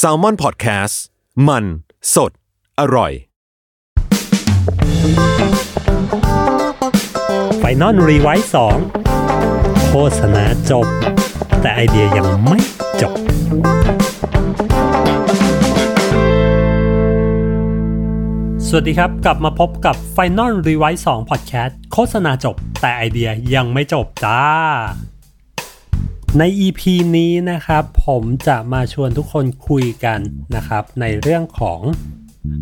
Salmon Podcast มัน สด อร่อย Final Revise สองโฆษณาจบ แต่ไอเดียยังไม่จบ สวัสดีครับ กลับมาพบกับ Final r e v i s e 2 Podcast โฆษณาจบ แต่ไอเดียยังไม่จบจ้า ใน EP นี้นะครับผมจะมาชวนทุกคนคุยกันนะครับในเรื่องของ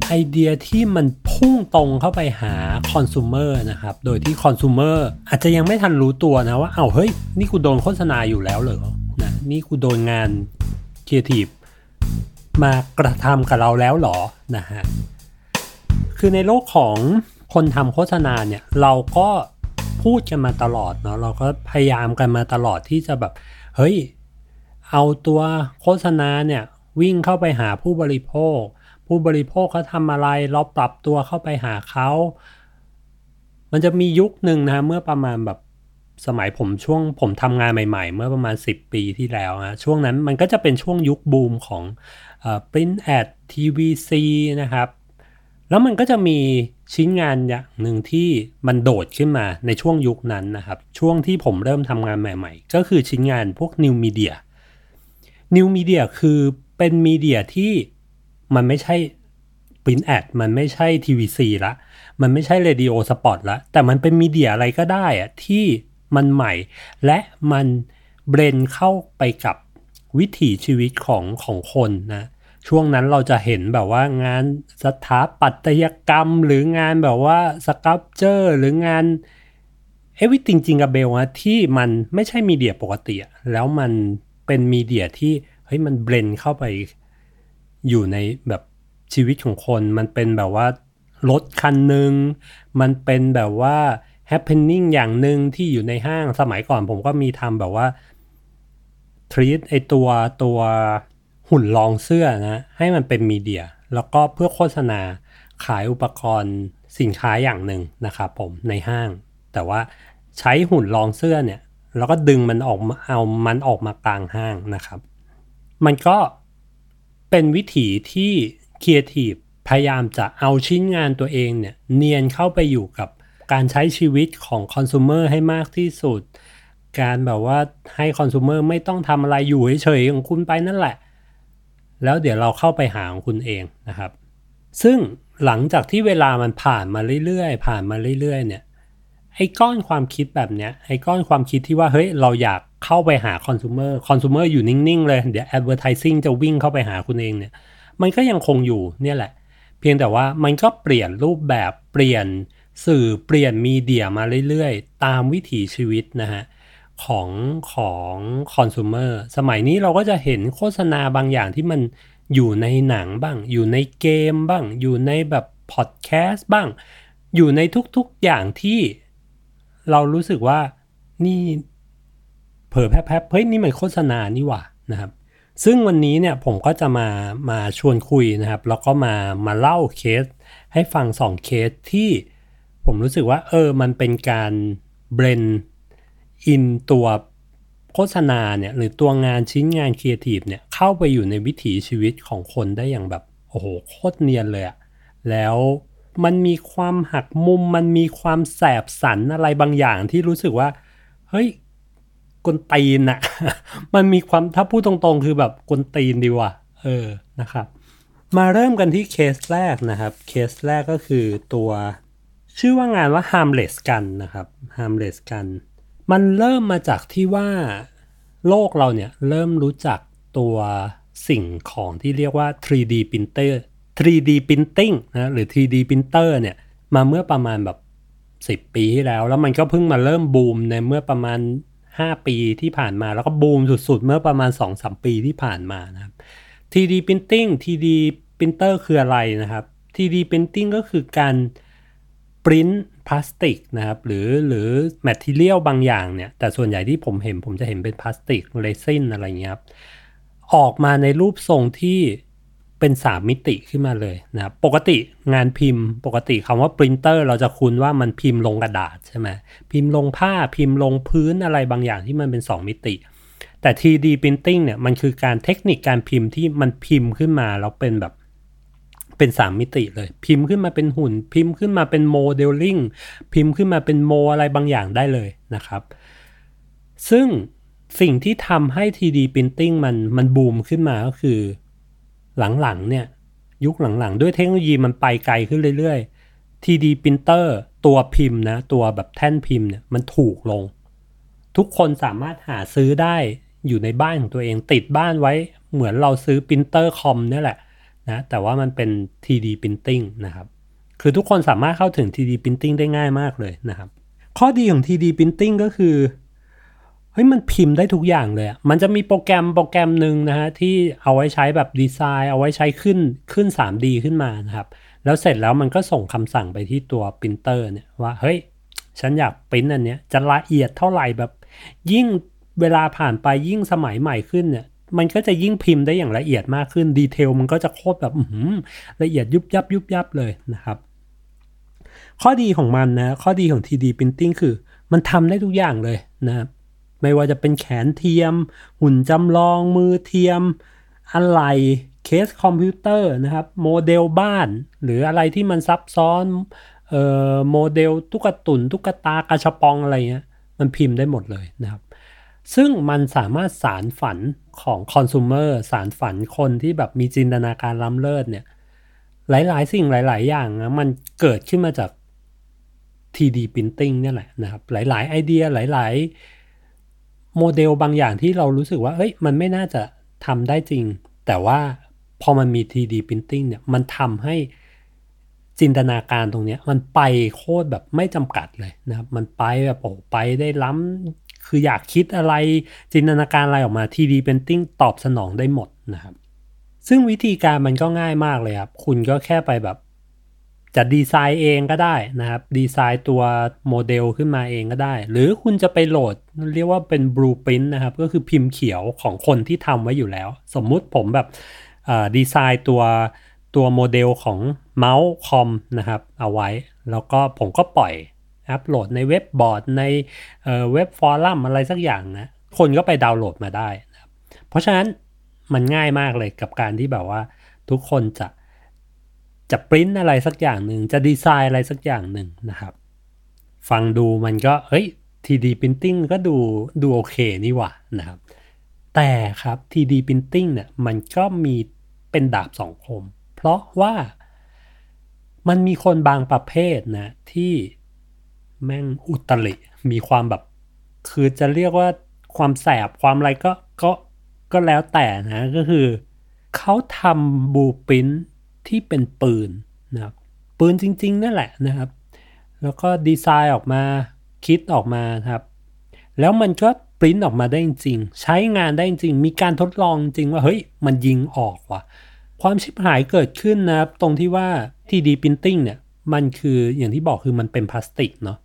ไอเดียที่มันพุ่งตรงเข้าไปหาคอน sumer นะครับ โดยที่คอน sumer อาจจะยังไม่ทันรู้ตัวนะว่า เอ้าเฮ้ย นี่กูโดนโฆษณาอยู่แล้วเหรอนะนี่กูโดนงานเครีเอทีฟมากระทำกับเราแล้วหรอนะฮะคือในโลกของคนทำโฆษณาเนี่ย เราก็พูดกันมาตลอดเนาะเราก็พยายามกันมาตลอดที่จะแบบ เฮ้ย เอาตัวโฆษณาเนี่ยวิ่งเข้าไปหาผู้บริโภค ผู้บริโภคเขาทำอะไรเราปรับตัวเข้าไปหาเขา มันจะมียุคหนึ่งนะเมื่อประมาณแบบสมัยผมช่วงผมทำงานใหม่ๆ เมื่อประมาณ 10 ปีที่แล้วนะช่วงนั้นมันก็จะเป็นช่วงยุคบูมของอ่อ print ad TVC นะครับ แล้วมันก็จะมี ชิ้นงานอย่างหนึ่งที่มันโดดขึ้นมาในช่วงยุคนั้นนะครับ ช่วงที่ผมเริ่มทำงานใหม่ๆ ก็คือชิ้นงานพวก New Media New Media คือเป็นมีเดียที่มันไม่ใช่ Print Ad มันไม่ใช่ TVC ละ มันไม่ใช่ Radio Spot ละ แต่มันเป็นมีเดียอะไรก็ได้อะที่มันใหม่ และมันเบรนเข้าไปกับวิถีชีวิตของของคนนะ ช่วงนั้นเราจะเห็นแบบว่างานสถาปัตยกรรม หรืองานแบบว่าสครับเจอร์หรืองานเอวิติงจริงกับเบลอะที่มันไม่ใช่มีเดียปกติแล้วมันเป็นมีเดียที่เฮ้ยมันเบรนเข้าไปอยู่ในแบบชีวิตของคน มันเป็นแบบว่ารถคันหนึ่งมันเป็นแบบว่า happening อย่างหนึ่งที่อยู่ในห้างสมัยก่อนผมก็มีทำแบบว่า treat ไอตัวตัว หุ่นรองเสื้อนะให้มันเป็นมีเดีย แล้วก็เพื่อโฆษณาขายอุปกรณ์สินค้าอย่างหนึ่งนะครับผมในห้าง แต่ว่าใช้หุ่นรองเสื้อเนี่ยแล้วก็ดึงมันออกมาเอามันออกมากลางห้างนะครับ มันก็เป็นวิถีที่ครีเอทีฟพยายามจะเอาชิ้นงานตัวเองเนี่ยเนียนเข้าไปอยู่กับการใช้ชีวิตของคอน sumer ให้มากที่สุด การแบบว่าให้คอน sumer ไม่ต้องทำอะไรอยู่เฉยๆของคุณไปนั่นแหละ แล้วเดี๋ยวเราเข้าไปหาของคุณเองนะครับ ซึ่งหลังจากที่เวลามันผ่านมาเรื่อยๆ ผ่านมาเรื่อยๆ เนี่ย ไอ้ก้อนความคิดแบบเนี้ย ไอ้ก้อนความคิดที่ว่า เฮ้ย เราอยากเข้าไปหาคอน sumer คอน sumer อยู่นิ่ง ๆ เลย เดี๋ยว advertising จะวิ่งเข้าไปหาคุณเองเนี่ย มันก็ยังคงอยู่เนี่ยแหละ เพียงแต่ว่ามันก็เปลี่ยนรูปแบบ เปลี่ยนสื่อ เปลี่ยนมีเดียมาเรื่อยๆ ตามวิถีชีวิตนะฮะ ของของคอน sumer สมัยนี้เราก็จะเห็นโฆษณาบางอย่างที่มันอยู่ในหนังบ้าง อยู่ในเกมบ้าง อยู่ในแบบพอดแคสต์บ้าง อยู่ในทุกๆอย่างที่เรารู้สึกว่านี่เผลอแพบๆเฮ้ยนี่มันโฆษณานี่หว่านะครับซึ่งวันนี้เนี่ยผมก็จะมามาชวนคุยนะครับ แล้วก็มามาเล่าเคส ให้ฟังสองเคสที่ผมรู้สึกว่าเออมันเป็นการ blend in ตัวโฆษณาเนี่ยหรือตัวงานชิ้นงานครีเอทีฟเนี่ยเข้าไปอยู่ในวิถีชีวิตของคนได้อย่างแบบโอ้โหโคตรเนียนเลยอะแล้วมันมีความหักมุมมันมีความแสบสันอะไรบางอย่างที่รู้สึกว่า เฮ้ยกวนตีนอะมันมีความถ้าพูดตรงๆ คือแบบกวนตีนดีว่ะเออนะครับ มาเริ่มกันที่เคสแรกนะครับ เคสแรกก็คือตัว ชื่อว่างานว่า harmless กันนะครับ harmless กัน มันเริ่มมาจากที่ว่าโลกเราเนี่ยเริ่มรู้จักตัวสิ่งของที่เรียกว่า 3D printer 3D printing นะหรือ 3D printer เนี่ยมาเมื่อประมาณแบบ 10 ปีที่แล้ว แล้วมันก็เพิ่งมาเริ่มบูมในเมื่อประมาณ 5 ปีที่ผ่านมา แล้วก็บูมสุดๆ เมื่อประมาณ 2-3 ปีที่ผ่านมานะครับ 3D printing 3D printer คืออะไรนะครับ 3D printing ก็คือการปริ้น พลาสติกนะครับหรือหรือ material บางอย่างเนี่ยแต่ส่วนใหญ่ที่ผมเห็นผมจะเห็นเป็นพลาสติกเรซินอะไรเงี้ยครับออกมาในรูปทรงที่เป็นสามมิติขึ้นมาเลยนะครับปกติงานพิมพ์ ปกติคำว่าปรินเตอร์เราจะคุ้นว่ามันพิมพ์ลงกระดาษใช่ไหมพิมพ์ลงผ้าพิมพ์ลงพื้นอะไรบางอย่างที่มันเป็น 2 มิติ แต่ 3D Printing เนี่ยมันคือการเทคนิคการพิมพ์ที่มันพิมพ์ขึ้นมาแล้วเป็นแบบ เป็นสามมิติเลย พิมพ์ขึ้นมาเป็นหุ่น พิมพ์ขึ้นมาเป็นโมเดลลิ่งพิมพ์ขึ้นมาเป็นโมอะไรบางอย่างได้เลยนะครับ ซึ่งสิ่งที่ทำให้ 3D Printing มันมันบูมขึ้นมาก็คือ หลังๆเนี่ยยุคหลังๆ ด้วยเทคโนโลยีมันไปไกลขึ้นเรื่อยๆ 3D Printer ตัวพิมพ์นะ ตัวแบบแท่นพิมพ์เนี่ยมันถูกลง ทุกคนสามารถหาซื้อได้อยู่ในบ้านของตัวเองติดบ้านไว้ เหมือนเราซื้อปรินเตอร์คอมนี่แหละ นะแต่ว่ามันเป็น 3D Printing นะครับ คือทุกคนสามารถเข้าถึง 3D Printing ได้ง่ายมากเลยนะครับ ข้อดีของ 3D Printing ก็คือเฮ้ยมันพิมพ์ได้ทุกอย่างเลย มันจะมีโปรแกรมโปรแกรมหนึ่งนะฮะที่เอาไว้ใช้แบบดีไซน์ เอาไว้ใช้ขึ้นขึ้น 3D ขึ้นมานะครับ แล้วเสร็จแล้วมันก็ส่งคำสั่งไปที่ตัวปรินเตอร์เนี่ยว่าเฮ้ยฉันอยากปริ้นอันเนี้ยจะละเอียดเท่าไหร่แบบ ยิ่งเวลาผ่านไปยิ่งสมัยใหม่ขึ้นเนี่ย มันก็จะยิ่งพิมพ์ได้อย่างละเอียดมากขึ้น detail มันก็จะโคตรแบบละเอียดยุบยับยุบยับเลยนะครับ ข้อดีของมันนะข้อดีของ 3D Printing คือ มันทำได้ทุกอย่างเลยนะครับไม่ว่าจะเป็นแขนเทียม หุ่นจำลองมือเทียม อะไรเคสคอมพิวเตอร์นะครับโมเดลบ้าน หรืออะไรที่มันซับซ้อนเอ่อโมเดลตุ๊กตุนตุ๊กตากาชาปองอะไรเงี้ยมันพิมพ์ได้หมดเลยนะครับ ซึ่งมันสามารถสารฝันของคอน sumer สารฝันคนที่แบบมีจินตนาการล้ำเลิศเนี่ย หลายๆ สิ่งหลาย ๆ อย่างนะมันเกิดขึ้นมาจาก 3D Printing นี่แหละนะครับ หลาย ๆ ไอเดียหลาย ๆ โมเดลบางอย่างที่เรารู้สึกว่า เอ้ย มันไม่น่าจะทำได้จริง แต่ว่าพอมันมี 3D Printing เนี่ย มันทำให้จินตนาการตรงนี้มันไปโคตรแบบไม่จำกัดเลยนะครับ มันไปแบบโอ้ไปได้ล้ำ คืออยากคิดอะไรจินตนาการอะไรออกมา 3D Printing ตอบสนองได้หมดนะครับ ซึ่งวิธีการมันก็ง่ายมากเลยครับ คุณก็แค่ไปแบบจะดีไซน์เองก็ได้นะครับ ดีไซน์ตัวโมเดลขึ้นมาเองก็ได้ หรือคุณจะไปโหลดเรียกว่าเป็น blueprint นะครับ ก็คือพิมพ์เขียวของคนที่ทำไว้อยู่แล้ว สมมุติผมแบบดีไซน์ตัวตัวโมเดลของเมาส์คอมนะครับ เอาไว้ แล้วก็ผมก็ปล่อย อัปโหลดในเว็บบอร์ดใน web forum อะไรสักอย่างนะ คนก็ไปดาวน์โหลดมาได้นะเพราะฉะนั้นมันง่ายมากเลยกับการที่แบบว่าทุกคนจะจะปริ้นอะไรสักอย่างหนึ่งจะดีไซน์อะไรสักอย่างหนึ่งนะครับ ฟังดูมันก็เฮ้ย 3D Printing ก็ดูดูโอเคนี่หว่านะครับ แต่ครับ 3D Printing เนี่ยมันก็มีเป็นดาบสองคม เพราะว่ามันมีคนบางประเภทนะที่ แม่งอุตริ มีความแบบ คือจะเรียกว่าความแสบความอะไรก็ก็ก็แล้วแต่นะก็คือ เขาทำบูปินที่เป็นปืนนะครับปืนจริง ๆ นั่นแหละนะครับ แล้วก็ดีไซน์ออกมาคิดออกมาครับ แล้วมันก็ปริ้นออกมาได้จริง ใช้งานได้จริง มีการทดลองจริงว่า เฮ้ย มันยิงออกว่ะ ความชิบหายเกิดขึ้นนะครับ ตรงที่ว่า 3D Printing เนี่ย มันคืออย่างที่บอกคือมันเป็นพลาสติกเนาะ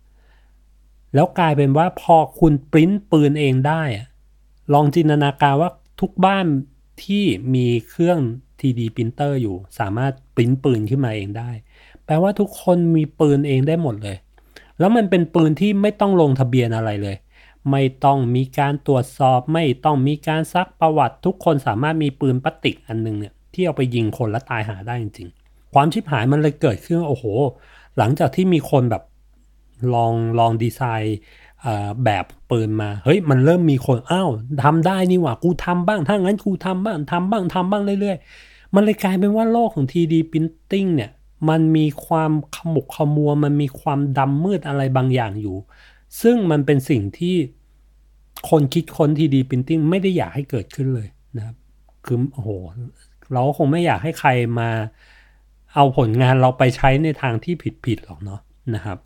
แล้วกลายเป็นว่าพอคุณปริ้นปืนเองได้ ลองจินตนาการว่าทุกบ้านที่มีเครื่อง 3D printer อยู่ สามารถปริ้นปืนขึ้นมาเองได้ แปลว่าทุกคนมีปืนเองได้หมดเลย แล้วมันเป็นปืนที่ไม่ต้องลงทะเบียนอะไรเลย ไม่ต้องมีการตรวจสอบ ไม่ต้องมีการซักประวัติ ทุกคนสามารถมีปืนพลาสติกอันนึงเนี่ยที่เอาไปยิงคนแล้วตายหาได้จริงๆ ความชิบหายมันเลยเกิดขึ้นโอ้โห หลังจากที่มีคนแบบ ลองลองดีไซน์แบบปืนมาเฮ้ยมันเริ่มมีคนอ้าวทำได้นี่หว่ากูทำบ้างถ้างั้นกูทำบ้างทำบ้างทำบ้างเรื่อยๆ มันเลยกลายเป็นว่าโลกของ 3D Printing เนี่ยมันมีความขมุกขมัว มันมีความดำมืดอะไรบางอย่างอยู่ ซึ่งมันเป็นสิ่งที่คนคิดค้น 3D Printing ไม่ได้อยากให้เกิดขึ้นเลยนะครับคือโอ้โหเราคงไม่อยากให้ใครมาเอาผลงานเราไปใช้ในทางที่ผิดๆหรอกเนาะนะครับ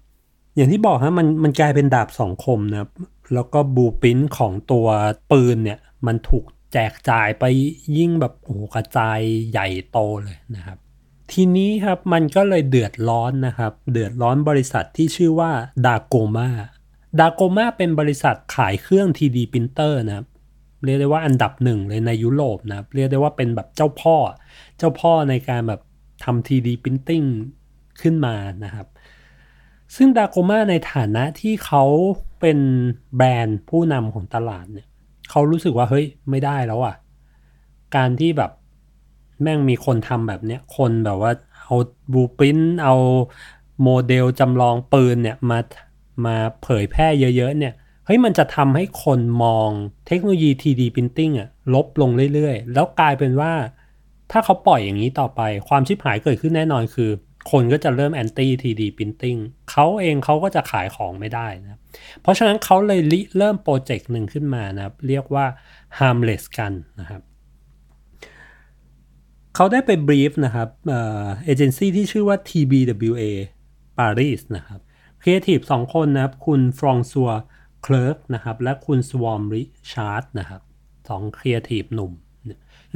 อย่างที่บอกฮะมันมันกลายเป็นดาบสองคมนะครับ แล้วก็บูปินของตัวปืนเนี่ย มันถูกแจกจ่ายไปยิ่งแบบโอ้กระจายใหญ่โตเลยนะครับ ทีนี้ครับมันก็เลยเดือดร้อนนะครับ เดือดร้อนบริษัทที่ชื่อว่าดาโกมาดาโกมาเป็นบริษัทขายเครื่อง 3D printer นะครับเรียกได้ว่าอันดับหนึ่งเลยในยุโรปนะครับ เรียกได้ว่าเป็นแบบเจ้าพ่อ เจ้าพ่อในการแบบทำ 3D printing ขึ้นมานะครับ ซึ่งดาโกมาในฐานะที่เขาเป็นแบรนด์ผู้นำของตลาดเนี่ยเขารู้สึกว่าเฮ้ยไม่ได้แล้วอะ การที่แบบแม่งมีคนทำแบบเนี้ยคนแบบว่าเอาบูปิ้นเอาโมเดลจำลองปืนเนี่ยมามาเผยแพร่เยอะๆเนี่ยเฮ้ยมันจะทำให้คนมองเทคโนโลยี 3D Printing อะลบลงเรื่อยๆ แล้วกลายเป็นว่า ถ้าเขาปล่อยอย่างนี้ต่อไป ความชิบหายเกิดขึ้นแน่นอนคือ คนก็จะเริ่มแอนตี้ 3D Printing เขาเองเขาก็จะขายของไม่ได้นะ เพราะฉะนั้นเขาเลยริเริ่มโปรเจกต์หนึ่งขึ้นมานะครับ เรียกว่า harmless กันนะครับเขาได้ไป brief นะครับเอเจนซี่ที่ชื่อว่า TBWA Paris นะครับครีเอทีฟสองคนนะครับ คุณฟรองซัวเคลิร์กนะครับ และคุณสวอมริชาร์ดนะครับสองครีเอทีฟหนุ่ม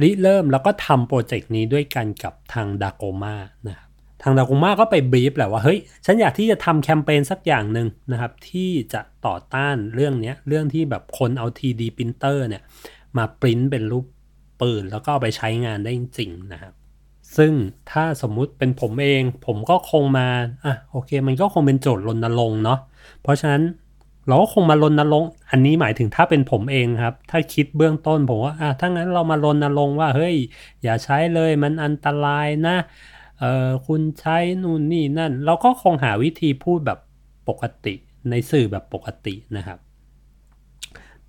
ริเริ่มแล้วก็ทำโปรเจกต์นี้ด้วยกันกับทางดาโกมานะครับ ทางดาโกมาก็ไป brief แหละว่าเฮ้ยฉันอยากที่จะทำแคมเปญสักอย่างหนึ่งนะครับ ที่จะต่อต้านเรื่องนี้เรื่องที่แบบคนเอา 3D printer เนี่ยมาปริ้นเป็นรูปปืน แล้วก็เอาไปใช้งานได้จริงนะครับ ซึ่งถ้าสมมุติเป็นผมเอง ผมก็คงมาอะโอเค มันก็คงเป็นโจทย์รณรงค์เนาะเพราะฉะนั้นเราก็คงมารณรงค์อันนี้หมายถึงถ้าเป็นผมเองครับ ถ้าคิดเบื้องต้นผมว่าอะถ้างั้นเรามารณรงค์ว่าเฮ้ยอย่าใช้เลยมันอันตรายนะ เออคุณใช้นู่นนี่นั่น เราก็คงหาวิธีพูดแบบปกติในสื่อแบบปกตินะครับ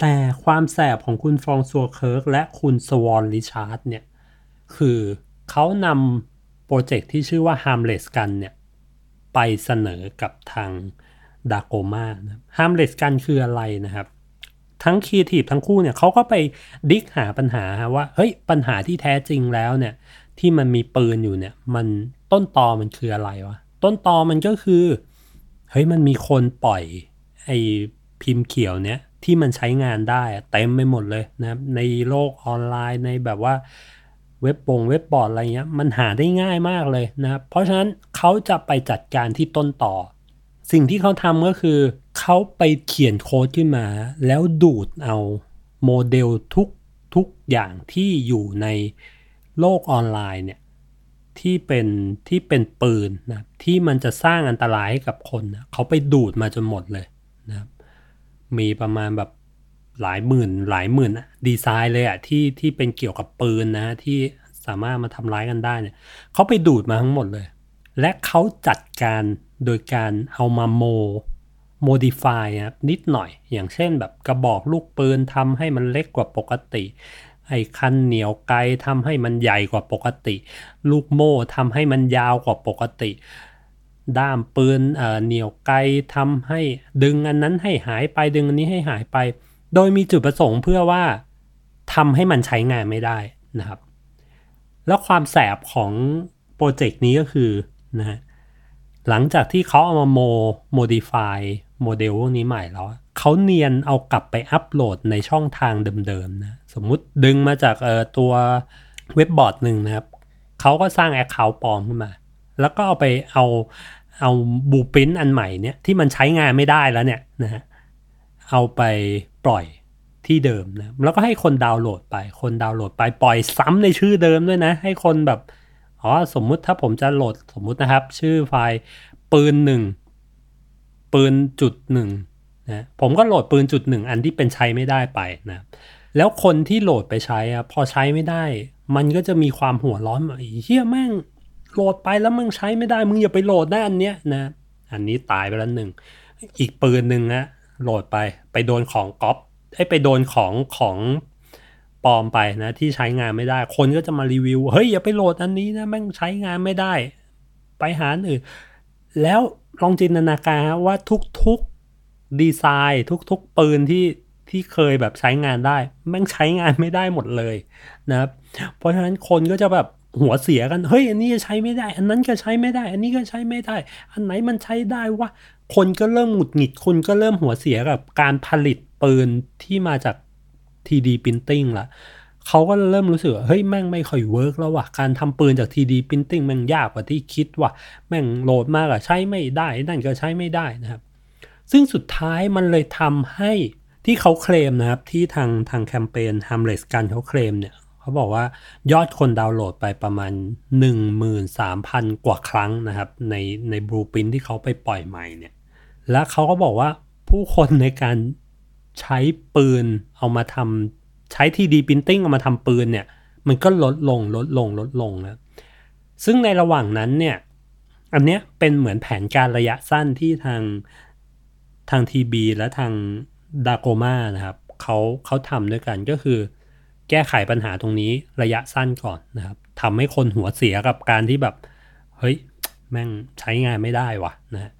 แต่ความแสบของคุณฟรองซัวเคิร์กและคุณสวอนริชาร์ดเนี่ย คือเขานำโปรเจกต์ที่ชื่อว่า Harmless กันเนี่ย ไปเสนอกับทางดาโกมานะ Harmless กันคืออะไรนะครับ ทั้งครีเอทีฟทั้งคู่เนี่ยเขาก็ไป dig หาปัญหาว่า เฮ้ย ปัญหาที่แท้จริงแล้วเนี่ย ที่มันมีปืนอยู่เนี่ย มันต้นตอมันคืออะไรวะ ต้นตอมันก็คือ เฮ้ยมันมีคนปล่อยไอ้พิมพ์เขียวเนี่ยที่มันใช้งานได้เต็มไปหมดเลยนะในโลกออนไลน์ในแบบว่าเว็บบงเว็บบอร์ดอะไรเงี้ยมันหาได้ง่ายมากเลยนะครับเพราะฉะนั้นเขาจะไปจัดการที่ต้นตอ สิ่งที่เขาทำก็คือเขาไปเขียนโค้ดขึ้นมา แล้วดูดเอาโมเดลทุกทุกอย่างที่อยู่ใน โลกออนไลน์เนี่ยที่เป็นที่เป็นปืนนะที่มันจะสร้างอันตรายให้กับคนนะเขาไปดูดมาจนหมดเลยนะมีประมาณแบบหลายหมื่นหลายหมื่นดีไซน์เลยอะที่ที่เป็นเกี่ยวกับปืนนะที่สามารถมาทำร้ายกันได้เนี่ยเขาไปดูดมาทั้งหมดเลย และเขาจัดการโดยการเอามาโมโมดิฟายนะนิดหน่อย อย่างเช่นแบบกระบอกลูกปืนทำให้มันเล็กกว่าปกติ ไอ้คันเหนียวไกลทำให้มันใหญ่กว่าปกติ ลูกโม่ทำให้มันยาวกว่าปกติ ด้ามปืนเหนียวไกลทำให้ดึงอันนั้นให้หายไปดึงอันนี้ให้หายไป โดยมีจุดประสงค์เพื่อว่าทำให้มันใช้งานไม่ได้นะครับ แล้วความแสบของโปรเจกต์นี้ก็คือนะหลังจากที่เขาเอามาโมโมดิฟายโมเดลพวกนี้ใหม่แล้ว เขาเนียนเอากลับไปอัปโหลดในช่องทางเดิมๆนะ สมมุติดึงมาจากเออตัวเว็บบอร์ดหนึ่งนะครับเขาก็สร้าง account ปลอมขึ้นมา แล้วก็เอาไปเอาเอาบูปินอันใหม่เนี่ยที่มันใช้งานไม่ได้แล้วเนี่ยนะฮะเอาไปปล่อยที่เดิมนะแล้วก็ให้คนดาวน์โหลดไปคนดาวน์โหลดไปปล่อยซ้ำในชื่อเดิมด้วยนะ ให้คนแบบอ๋อสมมุติถ้าผมจะโหลดสมมุตินะครับ ชื่อไฟล์ปืนหนึ่งปืนจุดหนึ่งนะผมก็โหลดปืนจุดหนึ่งอันที่เป็นใช้ไม่ได้ไปนะ แล้วคนที่โหลดไปใช้อะพอใช้ไม่ได้ มันก็จะมีความหัวร้อนไอ้เฮียแม่งโหลดไปแล้วมึงใช้ไม่ได้ มึงอย่าไปโหลดนะอันเนี้ยนะ อันนี้ตายไปแล้วหนึ่ง อีกปืนหนึ่งนะโหลดไปไปโดนของก๊อปไอ้ไปโดนของของปลอมไปนะ ที่ใช้งานไม่ได้ คนก็จะมารีวิว เฮ้ยอย่าไปโหลดอันนี้นะแม่งใช้งานไม่ได้ ไปหาอื่น แล้วลองจินตนาการว่าทุกๆดีไซน์ ทุกๆปืนที่ ที่เคยแบบใช้งานได้แม่งใช้งานไม่ได้หมดเลยนะครับ เพราะฉะนั้นคนก็จะแบบหัวเสียกัน เฮ้ย อันนี้ใช้ไม่ได้ อันนั้นก็ใช้ไม่ได้ อันนี้ก็ใช้ไม่ได้ อันไหนมันใช้ได้วะ คนก็เริ่มหงุดหงิด คนก็เริ่มหัวเสียกับการผลิตปืนที่มาจาก 3D Printing ละเขาก็เริ่มรู้สึกเฮ้ย แม่งไม่ค่อยเวิร์กแล้วว่ะ การทำปืนจาก 3D Printing แม่งยากกว่าที่คิดว่ะ แม่งโหลดมากอะใช้ไม่ได้ นั่นก็ใช้ไม่ได้นะครับ ซึ่งสุดท้ายมันเลยทำให้ ที่เขาเคลมนะครับ ที่ทางทางแคมเปญ Harmless กันเขาเคลมเนี่ยเขาบอกว่ายอดคนดาวน์โหลดไปประมาณ 13,000 กว่าครั้งนะครับ ในในบลูปินที่เขาไปปล่อยใหม่เนี่ย และเขาก็บอกว่าผู้คนในการใช้ปืนเอามาทำใช้ 3D Printing เอามาทำปืนเนี่ย มันก็ลดลงลดลงลดลงนะซึ่งในระหว่างนั้นเนี่ย อันเนี้ยเป็นเหมือนแผนการระยะสั้นที่ทางทางทีบีและทาง ดาโกมานะครับเขาเขาทำด้วยกันก็คือ แก้ไขปัญหาตรงนี้ระยะสั้นก่อนนะครับทำให้คนหัวเสียกับการที่แบบ เฮ้ย แม่งใช้งานไม่ได้วะนะ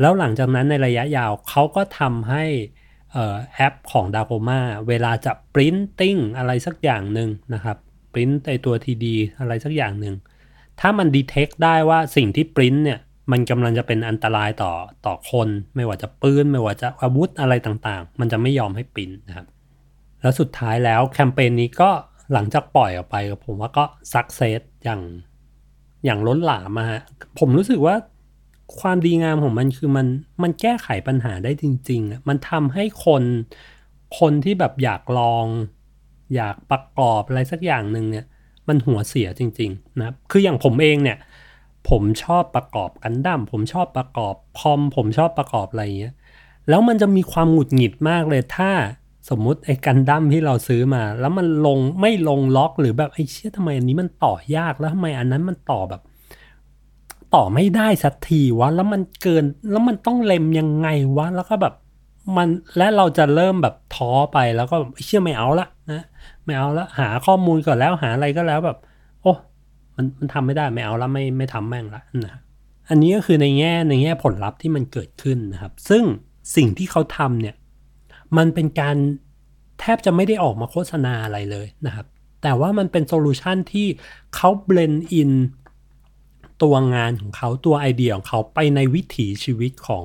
แล้วหลังจากนั้นในระยะยาวเขาก็ทำให้แอปของ d a c o m a เวลาจะ printing อะไรสักอย่างหนึ่งนะครับ print ในตัว TD อะไรสักอย่างหนึ่งถ้ามัน detect ได้ว่าสิ่งที่ print เนี่ย มันกำลังจะเป็นอันตรายต่อต่อคนไม่ว่าจะปืนไม่ว่าจะอาวุธอะไรต่างๆ มันจะไม่ยอมให้ปิ้นนะครับ แล้วสุดท้ายแล้วแคมเปญนี้ก็หลังจากปล่อยออกไปผมว่าก็สักเซสอย่างอย่างล้นหลามมาฮะผมรู้สึกว่าความดีงามของมันคือมันมันแก้ไขปัญหาได้จริงๆ มันทำให้คนคนที่แบบอยากลอง อยากประกอบอะไรสักอย่างหนึ่งเนี่ย มันหัวเสียจริง ๆ นะคืออย่างผมเองเนี่ย ผมชอบประกอบกันดั้มผมชอบประกอบคอมผมชอบประกอบอะไรเงี้ยแล้วมันจะมีความหงุดหงิดมากเลยถ้าสมมุติไอ้กันดั้มที่เราซื้อมา แล้วมันลงไม่ลงล็อกหรือแบบไอ้เชี่ยทำไมอันนี้มันต่อยากแล้วทำไมอันนั้นมันต่อแบบ ต่อไม่ได้สักทีวะแล้วมันเกินแล้วมันต้องเล็มยังไงวะแล้วก็แบบมันและเราจะเริ่มแบบท้อไปแล้วก็เชื่อไม่เอาละนะไม่เอาละหาข้อมูลก่อนแล้วหาอะไรก็แล้วแบบ มันมันทำไม่ได้ไม่เอาละไม่ไม่ทำแม่งละนะอันนี้ก็คือในแง่ในแง่ผลลัพธ์ที่มันเกิดขึ้นนะครับ ซึ่งสิ่งที่เขาทำเนี่ยมันเป็นการแทบจะไม่ได้ออกมาโฆษณาอะไรเลยนะครับ แต่ว่ามันเป็นโซลูชันที่เขา blend in ตัวงานของเขาตัวไอเดียของเขาไปในวิถีชีวิตของ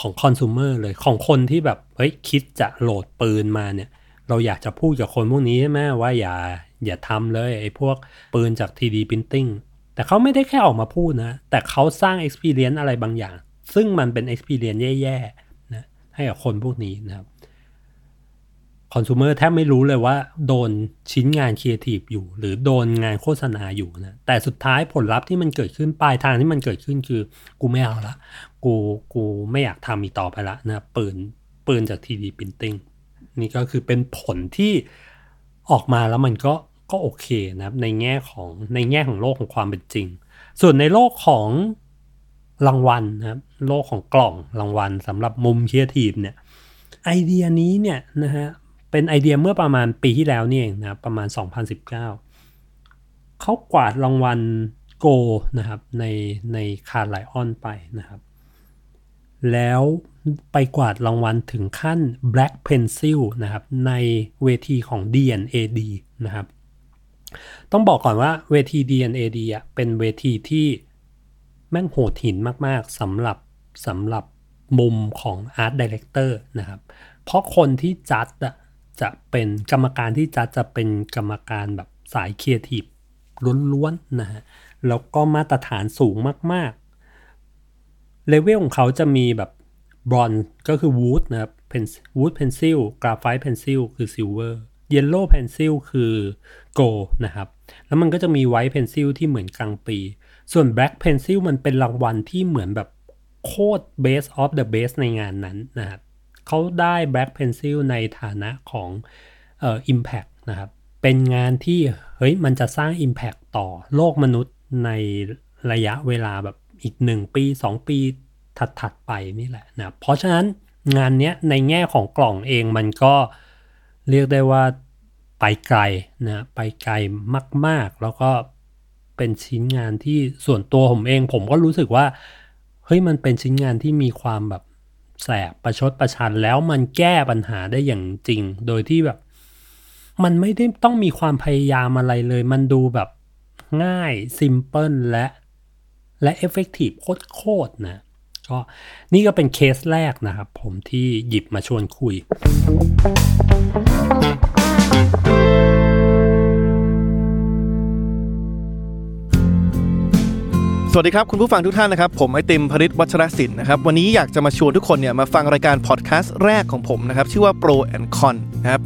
ของคอน sumer เลยของคนที่แบบเฮ้ยคิดจะโหลดปืนมาเนี่ย เราอยากจะพูดกับคนพวกนี้ใช่ไหมว่าอย่า อย่าทำเลยไอ้พวกปืนจาก 3D printing แต่เขาไม่ได้แค่ออกมาพูดนะ แต่เขาสร้าง experience อะไรบางอย่าง ซึ่งมันเป็น experience แย่ๆนะให้กับคนพวกนี้นะครับconsumer แทบไม่รู้เลยว่าโดนชิ้นงานครีเอทีฟอยู่ หรือโดนงานโฆษณาอยู่นะแต่สุดท้ายผลลัพธ์ที่มันเกิดขึ้นปลายทางที่มันเกิดขึ้นคือ กูไม่เอาละกูกูไม่อยากทำอีกต่อไปละนะปืนปืนจาก 3D printing นี่ก็คือเป็นผลที่ออกมาแล้วมันก็ ก็โอเคนะครับในแง่ของในแง่ของโลกของความเป็นจริง ส่วนในโลกของรางวัลนะครับโลกของกล่องรางวัลสำหรับมุมครีเอทีฟเนี่ยไอเดียนี้เนี่ยนะฮะเป็นไอเดียเมื่อประมาณปีที่แล้วนี่เองนะประมาณ 2019 เขากวาดรางวัลโกนะครับในใน Cannes Lions ไปนะครับ แล้วไปกวาดรางวัลถึงขั้น Black Pencil นะครับในเวทีของ D&AD นะครับ ต้องบอกก่อนว่าเวที D&AD อะเป็นเวทีที่แม่งโหดหินมากๆสำหรับสำหรับมุมของ Art Director นะครับ เพราะคนที่จัดอะจะเป็นกรรมการที่จะจะเป็นกรรมการแบบสายครีเอทีฟล้วนๆนะฮะแล้วก็มาตรฐานสูงมากๆเลเวลของเขาจะมีแบบบรอนก็คือ Wood นะครับ Wood Pencil Graphite Pencil คือ Silver Yellow Pencil คือโกนะครับ แล้วมันก็จะมี White Pencil ที่เหมือนกลางปี ส่วน Black Pencil มันเป็นรางวัลที่เหมือนแบบโคตร best of the best ในงานนั้นนะครับเขาได้ Black Pencil ในฐานะของเอ่อ Impact นะครับ เป็นงานที่เฮ้ยมันจะสร้าง Impact ต่อโลกมนุษย์ในระยะเวลาแบบอีก 1 ปี 2 ปีถัดๆไปนี่แหละนะ เพราะฉะนั้นงานนี้ในแง่ของกล่องเองมันก็ เรียกได้ว่าไปไกลนะไปไกลมาก ๆ แล้วก็เป็นชิ้นงานที่ส่วนตัวผมเอง ผมก็รู้สึกว่าเฮ้ยมันเป็นชิ้นงานที่มีความแบบแสบประชดประชันแล้วมันแก้ปัญหาได้อย่างจริง โดยที่แบบ มันไม่ได้ต้องมีความพยายามอะไรเลย มันดูแบบง่ายซิมเพิลและและเอฟเฟกตีฟโคตรนะ ก็นี่ก็เป็นเคสแรกนะครับ ผมที่หยิบมาชวนคุย สวัสดีครับ คุณผู้ฟังทุกท่านนะครับ ผมไอติมพริตวัชรศิลป์นะครับ วันนี้อยากจะมาชวนทุกคนเนี่ยมาฟังรายการพอดแคสต์แรกของผมนะครับ ชื่อว่า Pro and Con นะครับ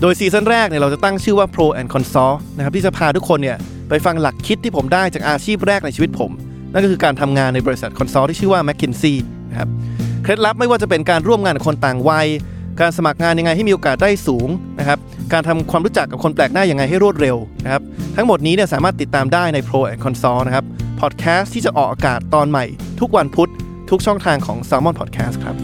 โดยซีซั่นแรกเนี่ยเราจะตั้งชื่อว่า Pro and Consult นะครับที่จะพาทุกคนเนี่ยไปฟังหลักคิดที่ผมได้จากอาชีพแรกในชีวิตผม นั่นก็คือการทำงานในบริษัท consult ที่ชื่อว่า McKinsey นะครับเคล็ดลับไม่ว่าจะเป็นการร่วมงานกับคนต่างวัย การสมัครงานยังไงให้มีโอกาสได้สูงนะครับการทำความรู้จักกับคนแปลกหน้ายังไงให้รวดเร็วนะครับทั้งหมดนี้เนี่ยสามารถติดตามได้ใน Pro and Consult นะครับพอดแคสต์ที่จะออกอากาศตอนใหม่ ทุกวันพุธทุกช่องทางของ Salmon Podcast ครับ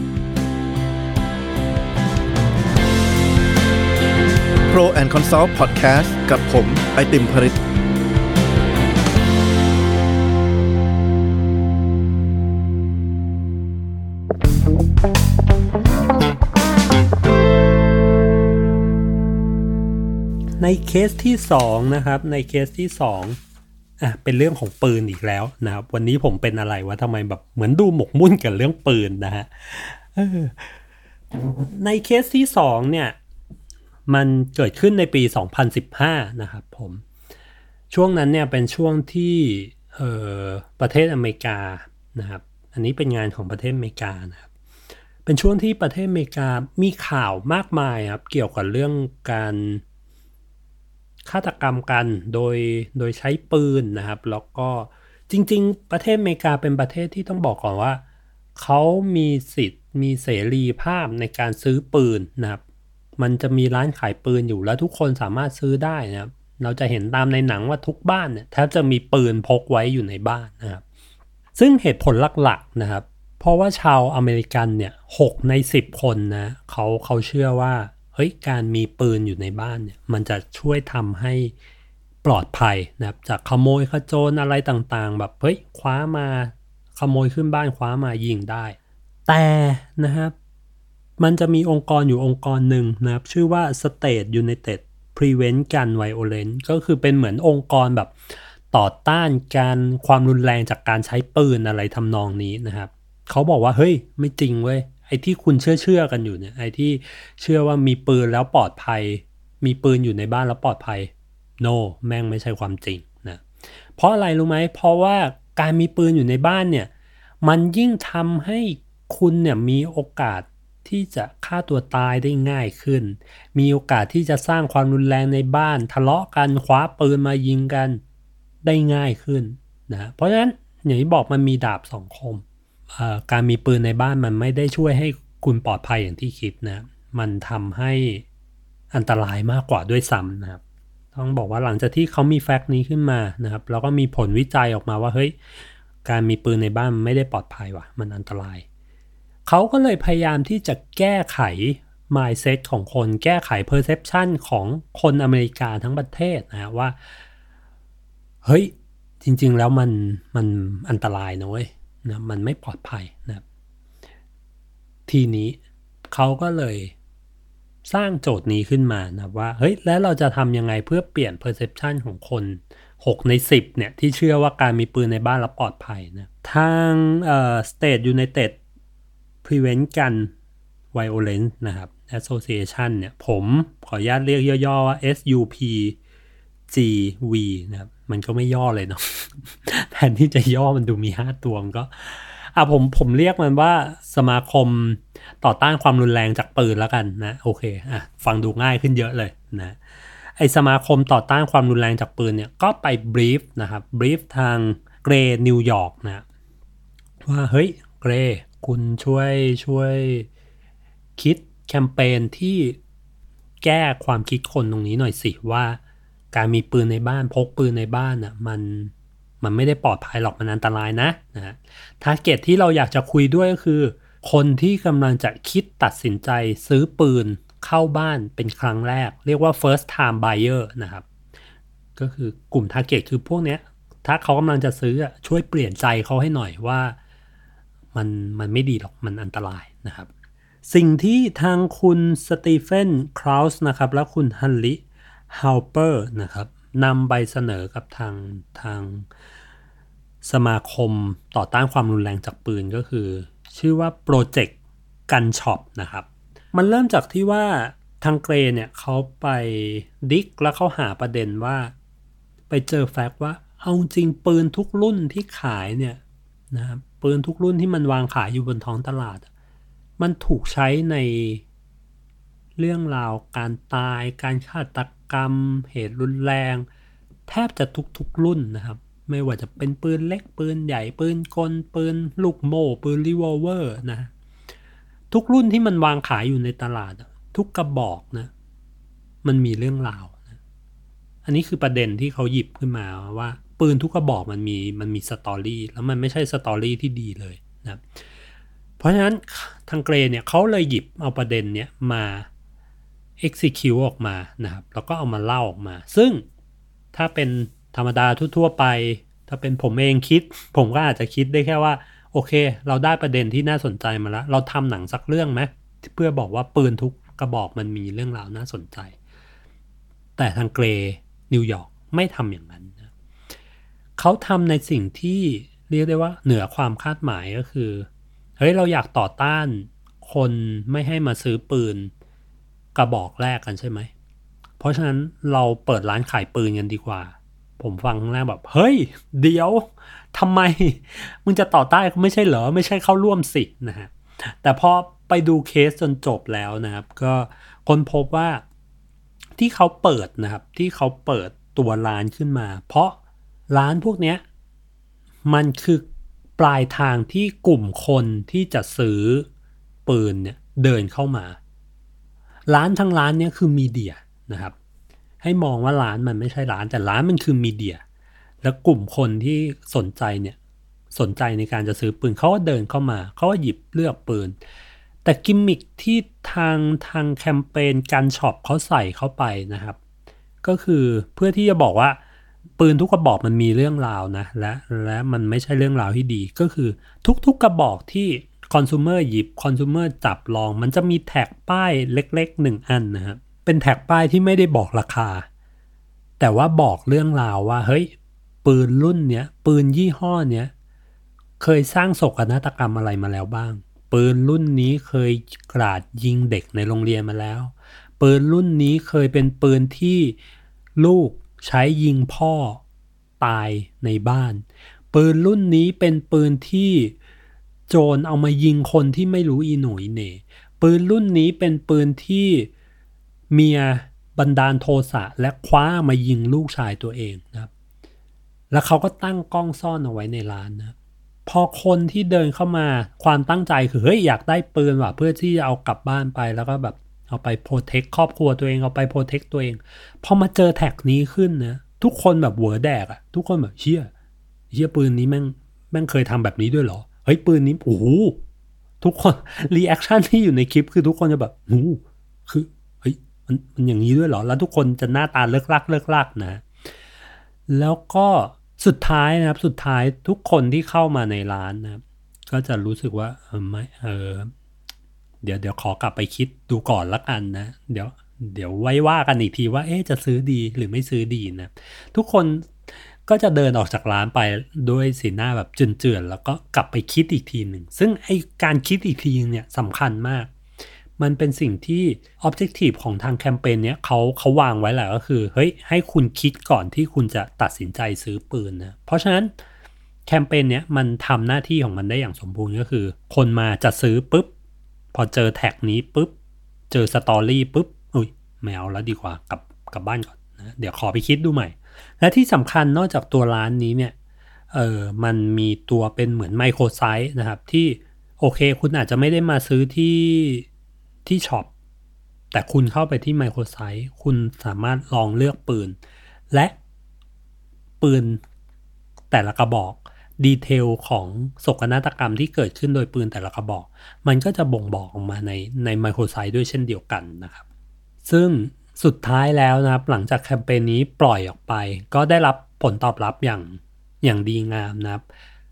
Pro and Consult Podcast กับผม ไอติมผลิต ในเคสที่สองนะครับในเคสที่สองอะเป็นเรื่องของปืนอีกแล้วนะครับ วันนี้ผมเป็นอะไรวะทำไมแบบเหมือนดูหมกมุ่นกับเรื่องปืนนะฮะในเคสที่สองเนี่ยมันเกิดขึ้นในปี 2015 นะครับผม ช่วงนั้นเนี่ยเป็นช่วงที่ประเทศอเมริกานะครับ อันนี้เป็นงานของประเทศอเมริกานะครับ เป็นช่วงที่ประเทศอเมริกามีข่าวมากมายครับเกี่ยวกับเรื่องการ ฆาตกรรมกันโดยโดยใช้ปืนนะครับ แล้วก็จริง ๆ ประเทศอเมริกาเป็นประเทศที่ต้องบอกก่อนว่า เขามีสิทธิ์มีเสรีภาพในการซื้อปืนนะครับ มันจะมีร้านขายปืนอยู่แล้วทุกคนสามารถซื้อได้นะครับ เราจะเห็นตามในหนังว่าทุกบ้านเนี่ยแทบจะมีปืนพกไว้อยู่ในบ้านนะครับ ซึ่งเหตุผลหลักๆนะครับ เพราะว่าชาวอเมริกันเนี่ยหกในสิบคนนะเขาเขาเชื่อว่า เฮ้ยการมีปืนอยู่ในบ้านเนี่ยมันจะช่วยทำให้ปลอดภัยนะครับจากขโมยขโจรอะไรต่างๆ แบบเฮ้ยคว้ามาขโมยขึ้นบ้านคว้ามายิงได้ แต่นะครับมันจะมีองค์กรอยู่องค์กรหนึ่งนะครับ ชื่อว่า State United Prevent Gun Violence ก็คือเป็นเหมือนองค์กรแบบต่อต้านการความรุนแรงจากการใช้ปืนอะไรทำนองนี้นะครับ เขาบอกว่าเฮ้ยไม่จริงเว้ย ไอ้ที่คุณเชื่อเชื่อกันอยู่เนี่ยไอ้ที่เชื่อว่ามีปืนแล้วปลอดภัย มีปืนอยู่ในบ้านแล้วปลอดภัย no แม่งไม่ใช่ความจริงนะเพราะอะไรรู้ไหมเพราะว่าการมีปืนอยู่ในบ้านเนี่ยมันยิ่งทำให้คุณเนี่ยมีโอกาสที่จะฆ่าตัวตายได้ง่ายขึ้น มีโอกาสที่จะสร้างความรุนแรงในบ้าน ทะเลาะกันคว้าปืนมายิงกันได้ง่ายขึ้นนะเพราะฉะนั้นอย่างที่บอกมันมีดาบสองคม การมีปืนในบ้านมันไม่ได้ช่วยให้คุณปลอดภัยอย่างที่คิดนะ มันทำให้อันตรายมากกว่าด้วยซ้ำนะครับ ต้องบอกว่าหลังจากที่เขามีแฟกต์นี้ขึ้นมานะครับ แล้วก็มีผลวิจัยออกมาว่าเฮ้ย การมีปืนในบ้านไม่ได้ปลอดภัยว่ะ มันอันตราย เขาก็เลยพยายามที่จะแก้ไข mindset ของคน แก้ไข perception ของคนอเมริกาทั้งประเทศนะว่า เฮ้ย จริง ๆ แล้วมันมันอันตรายนะเว้ย นะมันไม่ปลอดภัยนะครับทีนี้เขาก็เลยสร้างโจทย์นี้ขึ้นมานะว่าเฮ้ยแล้วเราจะทำยังไงเพื่อเปลี่ยน perception ของคน 6 ใน 10เนี่ยที่เชื่อว่าการมีปืนในบ้านแล้วปลอดภัยนะทางเอ่อ State United Prevent Gun Violence นะครับ Association เนี่ยผมขออนุญาตเรียกย่อๆว่า SUP GV นะครับ มันก็ไม่ย่อเลยเนาะแทนที่จะย่อมันดูมี 5 ตัวมันก็อะผมผมเรียกมันว่าสมาคมต่อต้านความรุนแรงจากปืนแล้วกันนะ โอเคอะฟังดูง่ายขึ้นเยอะเลยนะไอสมาคมต่อต้านความรุนแรงจากปืนเนี่ยก็ไปบรีฟนะครับบรีฟทางเกรนิวยอร์กนะว่าเฮ้ยเกรคุณช่วยช่วยคิดแคมเปญที่แก้ความคิดคนตรงนี้หน่อยสิว่า การมีปืนในบ้านพกปืนในบ้านอะมันมันไม่ได้ปลอดภัยหรอกมันอันตรายนะนะฮะ target ที่เราอยากจะคุยด้วยก็คือ คนที่กำลังจะคิดตัดสินใจซื้อปืนเข้าบ้านเป็นครั้งแรก เรียกว่า first time buyer นะครับ ก็คือกลุ่ม target คือพวกเนี้ย ถ้าเขากำลังจะซื้อช่วยเปลี่ยนใจเขาให้หน่อยว่ามันมันไม่ดีหรอกมันอันตรายนะครับ สิ่งที่ทางคุณสตีเฟนคราวส์นะครับ และคุณฮันลิ ฮาวเปอร์นะครับนำไปเสนอกับทางทางสมาคมต่อต้านความรุนแรงจากปืนก็คือ ชื่อว่า project Gun Shop นะครับ มันเริ่มจากที่ว่าทาง Grey เนี่ยเขาไป dig แล้วเขาหาประเด็นว่า ไปเจอ fact ว่าเอาจริงปืนทุกรุ่นที่ขายเนี่ยนะครับปืนทุกรุ่นที่มันวางขายอยู่บนท้องตลาด มันถูกใช้ใน เรื่องราวการตาย การฆาตกรรม เหตุรุนแรง แทบจะทุกๆรุ่นนะครับ ไม่ว่าจะเป็นปืนเล็กปืนใหญ่ปืนกลปืนลูกโม่ปืนรีวอลเวอร์นะทุกรุ่นที่มันวางขายอยู่ในตลาด ทุกกระบอกนะมันมีเรื่องราวนะอันนี้คือประเด็นที่เขาหยิบขึ้นมาว่า ปืนทุกกระบอกมันมีมันมี story แล้วมันไม่ใช่ story ที่ดีเลยนะเพราะฉะนั้นทางเกรเนี่ยเขาเลยหยิบเอาประเด็นเนี้ยมา execute ออกมานะครับ แล้วก็เอามาเล่าออกมา ซึ่งถ้าเป็นธรรมดาทั่วๆไป ถ้าเป็นผมเองคิด ผมก็อาจจะคิดได้แค่ว่า โอเค เราได้ประเด็นที่น่าสนใจมาแล้ว เราทำหนังสักเรื่องไหมเพื่อบอกว่าปืนทุกกระบอกมันมีเรื่องราวน่าสนใจ แต่ทางเกรนิวยอร์กไม่ทำอย่างนั้นนะเขาทำในสิ่งที่เรียกได้ว่าเหนือความคาดหมายก็คือ เฮ้ย เราอยากต่อต้านคนไม่ให้มาซื้อปืน กระบอกแรกกันใช่ไหม เพราะฉะนั้นเราเปิดร้านขายปืนกันดีกว่า ผมฟังครั้งแรกแบบเฮ้ย เดี๋ยวทำไม มึงจะต่อต้านไม่ใช่เหรอ ไม่ใช่เข้าร่วมสินะฮะแต่พอไปดูเคสจนจบแล้วนะครับ ก็คนพบว่าที่เขาเปิดนะครับ ที่เขาเปิดตัวร้านขึ้นมา เพราะร้านพวกเนี้ยมันคือปลายทางที่กลุ่มคนที่จะซื้อปืนเนี่ยเดินเข้ามา ร้านทั้งร้านเนี่ยคือมีเดียนะครับ ให้มองว่าร้านมันไม่ใช่ร้าน แต่ร้านมันคือมีเดีย แล้วกลุ่มคนที่สนใจเนี่ยสนใจในการจะซื้อปืนเขาก็เดินเข้ามาเขาก็หยิบเลือกปืน แต่กิมมิคที่ทางทางแคมเปญ Gun Shop เขาใส่เข้าไปนะครับ ก็คือเพื่อที่จะบอกว่าปืนทุกกระบอกมันมีเรื่องราวนะและและมันไม่ใช่เรื่องราวที่ดี ก็คือทุกๆกระบอกที่ อน sumer หยิบคอน sumer จับลอง มันจะมี tag ป้ายเล็กๆหนึ่งอันนะครับเป็น tag ป้ายที่ไม่ได้บอกราคา แต่ว่าบอกเรื่องราวว่า เฮ้ย ปืนรุ่นเนี้ย ปืนยี่ห้อเนี้ย เคยสร้างโศกนาฏกรรมอะไรมาแล้วบ้าง ปืนรุ่นนี้เคยกราดยิงเด็กในโรงเรียนมาแล้ว ปืนรุ่นนี้เคยเป็นปืนที่ลูกใช้ยิงพ่อตายในบ้าน ปืนรุ่นนี้เป็นปืนที่ โจรเอามายิงคนที่ไม่รู้อีหนุ่ยเหน่ปืนรุ่นนี้เป็นปืนที่เมียบันดาลโทสะและคว้ามายิงลูกชายตัวเองนะครับ แล้วเขาก็ตั้งกล้องซ่อนเอาไว้ในร้านนะพอคนที่เดินเข้ามาความตั้งใจคือเฮ้ยอยากได้ปืนว่ะเพื่อที่จะเอากลับบ้านไปแล้วก็แบบเอาไป protect ครอบครัวตัวเองเอาไป protect ตัวเองพอมาเจอ tag นี้ขึ้นนะทุกคนแบบหัวแดกอะทุกคนแบบเชี่ยเชี่ยปืนนี้แม่งแม่งเคยทำแบบนี้ด้วยเหรอ เฮ้ยปืนนี้โอ้โหทุกคน reaction ที่อยู่ในคลิปคือทุกคนจะแบบโอ้คือเฮ้ยมันมันอย่างนี้ด้วยเหรอ แล้วทุกคนจะหน้าตาเลิ่กลั่กเลิ่กลั่กนะ แล้วก็สุดท้ายนะครับ สุดท้ายทุกคนที่เข้ามาในร้านนะครับ ก็จะรู้สึกว่าเออไม่เออเดี๋ยวเดี๋ยวขอกลับไปคิดดูก่อนละกันนะ เดี๋ยวเดี๋ยวไว้ว่ากันอีกทีว่า เอ๊ะจะซื้อดีหรือไม่ซื้อดีนะ ทุกคน ก็จะเดินออกจากร้านไปด้วยสีหน้าแบบเจือนๆแล้วก็กลับไปคิดอีกทีหนึ่ง ซึ่งไอการคิดอีกทีเนี่ยสำคัญมาก มันเป็นสิ่งที่ Objective ของทางแคมเปญเนี้ยเขาเขาวางไว้แหละก็คือเฮ้ยให้คุณคิดก่อนที่คุณจะตัดสินใจซื้อปืนนะเพราะฉะนั้นแคมเปญเนี้ยมันทำหน้าที่ของมันได้อย่างสมบูรณ์ก็คือ คนมาจะซื้อปุ๊บ พอเจอ tag นี้ปุ๊บ เจอ story ปุ๊บอุ้ยไม่เอาแล้วดีกว่ากลับกลับบ้านก่อนนะเดี๋ยวขอไปคิดดูใหม่ และที่สำคัญนอกจากตัวร้านนี้เนี่ยเออมันมีตัวเป็นเหมือน microsite นะครับ ที่โอเคคุณอาจจะไม่ได้มาซื้อที่ที่ shop แต่คุณเข้าไปที่ microsite คุณสามารถลองเลือกปืน และปืนแต่ละกระบอก detail ของโศกนาฏกรรมที่เกิดขึ้นโดยปืนแต่ละกระบอก มันก็จะบ่งบอกออกมาในใน microsite ด้วยเช่นเดียวกันนะครับ ซึ่ง สุดท้ายแล้วนะครับ หลังจากแคมเปญนี้ปล่อยออกไป ก็ได้รับผลตอบรับอย่างอย่างดีงามนะครับ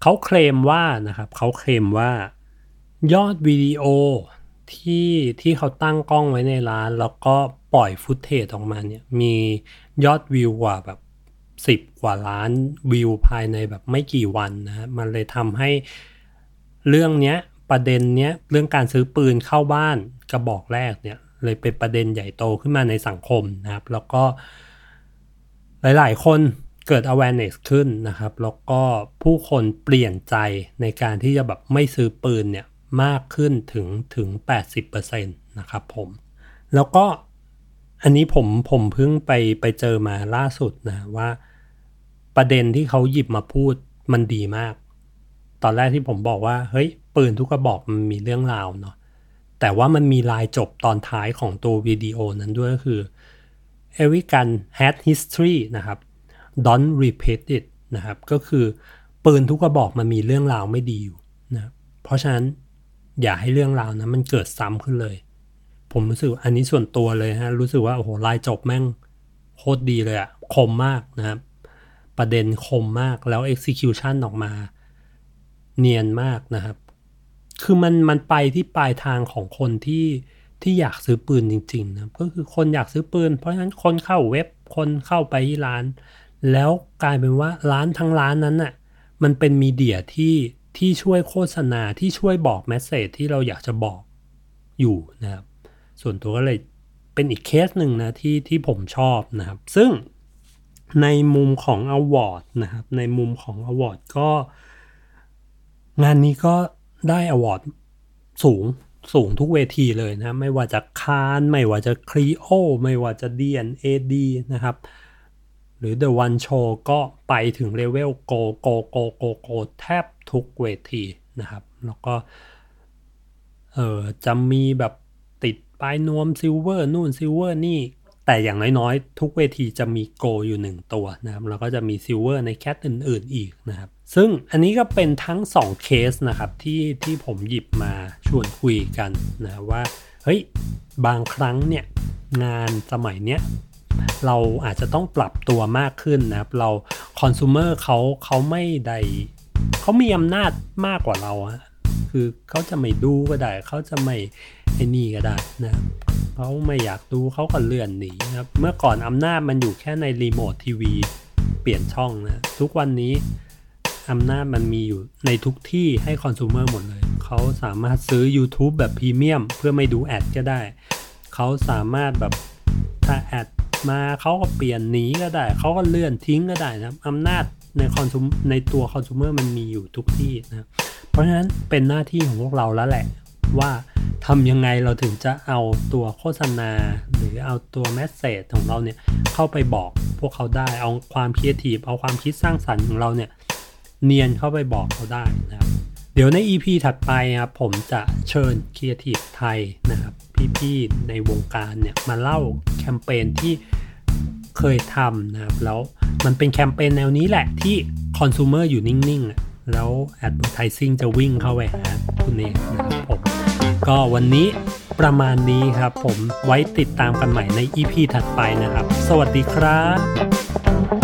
เขาเคลมว่านะครับเขาเคลมว่ายอดวิดีโอที่ที่เขาตั้งกล้องไว้ในร้าน แล้วก็ปล่อยฟุตเทจออกมาเนี่ยมียอดวิวกว่าแบบสิบกว่าล้านวิวภายในแบบไม่กี่วันนะฮะมันเลยทำให้เรื่องเนี้ยประเด็นเนี้ยเรื่องการซื้อปืนเข้าบ้านกระบอกแรกเนี่ย เลยเป็นประเด็นใหญ่โตขึ้นมาในสังคมนะครับ แล้วก็หลาย ๆ คนเกิด awareness ขึ้นนะครับ แล้วก็ผู้คนเปลี่ยนใจในการที่จะแบบไม่ซื้อปืนเนี่ยมากขึ้นถึงถึง 80%นะครับผม แล้วก็อันนี้ผมผมเพิ่งไปไปเจอมาล่าสุดนะว่าประเด็นที่เขาหยิบมาพูดมันดีมาก ตอนแรกที่ผมบอกว่า เฮ้ย ปืนทุกกระบอกมันมีเรื่องราวเนาะ แต่ว่ามันมีลายจบตอนท้ายของตัววิดีโอนั้นด้วยก็คือ every gun had history นะครับ don't repeat it นะครับ ก็คือปืนทุกกระบอกมันมีเรื่องราวไม่ดีอยู่นะเพราะฉะนั้นอย่าให้เรื่องราวนั้นมันเกิดซ้ำขึ้นเลย ผมรู้สึกอันนี้ส่วนตัวเลยฮะ รู้สึกว่าโอ้โหลายจบแม่งโคตรดีเลยอะคมมากนะครับ ประเด็นคมมากแล้ว execution ออกมา เนียนมากนะครับ คือมันมันไปที่ปลายทางของคนที่ที่อยากซื้อปืนจริงๆนะก็คือคนอยากซื้อปืน เพราะฉะนั้นคนเข้าเว็บคนเข้าไปที่ร้าน แล้วกลายเป็นว่าร้านทั้งร้านนั้นน่ะมันเป็น media ที่ที่ช่วยโฆษณาที่ช่วยบอก message ที่เราอยากจะบอกอยู่นะครับส่วนตัวก็เลยเป็นอีกเคสหนึ่งนะที่ที่ผมชอบนะครับ ซึ่งในมุมของ award นะครับในมุมของ award ก็ งานนี้ก็ ได้ award สูงสูงทุกเวทีเลยนะ ไม่ว่าจะ Cannes ไม่ว่าจะ Clioไม่ว่าจะ D&AD นะครับ หรือ The One Show ก็ไปถึงเลเวลโกโกโกโกโกแทบทุกเวทีนะครับ แล้วก็เออจะมีแบบติดปลายนวม Silver นู่น Silver นี่ แต่อย่างน้อยๆ ทุกเวทีจะมีโกอยู่หนึ่งตัวนะครับ แล้วก็จะมี Silver ใน cat อื่นๆอีกนะครับ ซึ่งอันนี้ก็เป็นทั้ง 2 เคสนะครับที่ที่ผมหยิบมาชวนคุยกันนะว่าเฮ้ยบางครั้งเนี่ยงานสมัยเนี้ยเราอาจจะต้องปรับตัวมากขึ้นนะครับเราคอน sumer เขาเขาไม่ได้เขามีอำนาจมากกว่าเราอะคือเขาจะไม่ดูก็ได้เขาจะไม่ไอ้นี่ก็ได้นะครับเขาไม่อยากดูเขาก็เลื่อนหนีนะครับเมื่อก่อนอำนาจมันอยู่แค่ในรีโมททีวีเปลี่ยนช่องนะทุกวันนี้ อำนาจมันมีอยู่ในทุกที่ให้ consumer หมดเลย เขาสามารถซื้อ YouTube แบบพรีเมียมเพื่อไม่ดู ad ก็ได้ เขาสามารถแบบถ้า ad มาเขาก็เปลี่ยนหนีก็ได้ เขาก็เลื่อนทิ้งก็ได้นะอำนาจในคอนซูมในตัวคอน sumer มันมีอยู่ทุกที่นะ เพราะฉะนั้นเป็นหน้าที่ของพวกเราแล้วแหละว่าทำยังไงเราถึงจะเอาตัวโฆษณา หรือเอาตัว message ของเราเนี่ยเข้าไปบอกพวกเขาได้เอาความคิดทีฟเอาความคิดสร้างสรรค์ของเราเนี่ย เนียนเข้าไปบอกเขาได้นะครับ เดี๋ยวใน EP ถัดไปครับผมจะเชิญครีเอทีฟไทยนะครับพี่ๆในวงการเนี่ยมาเล่าแคมเปญที่เคยทำนะครับแล้วมันเป็นแคมเปญแนวนี้แหละที่คอน sumer อยู่นิ่งๆอะแล้ว advertising จะวิ่งเข้าไปหาคุณเองนะครับผมก็วันนี้ประมาณนี้ครับ ผมไว้ติดตามกันใหม่ใน EP ถัดไปนะครับ สวัสดีครับ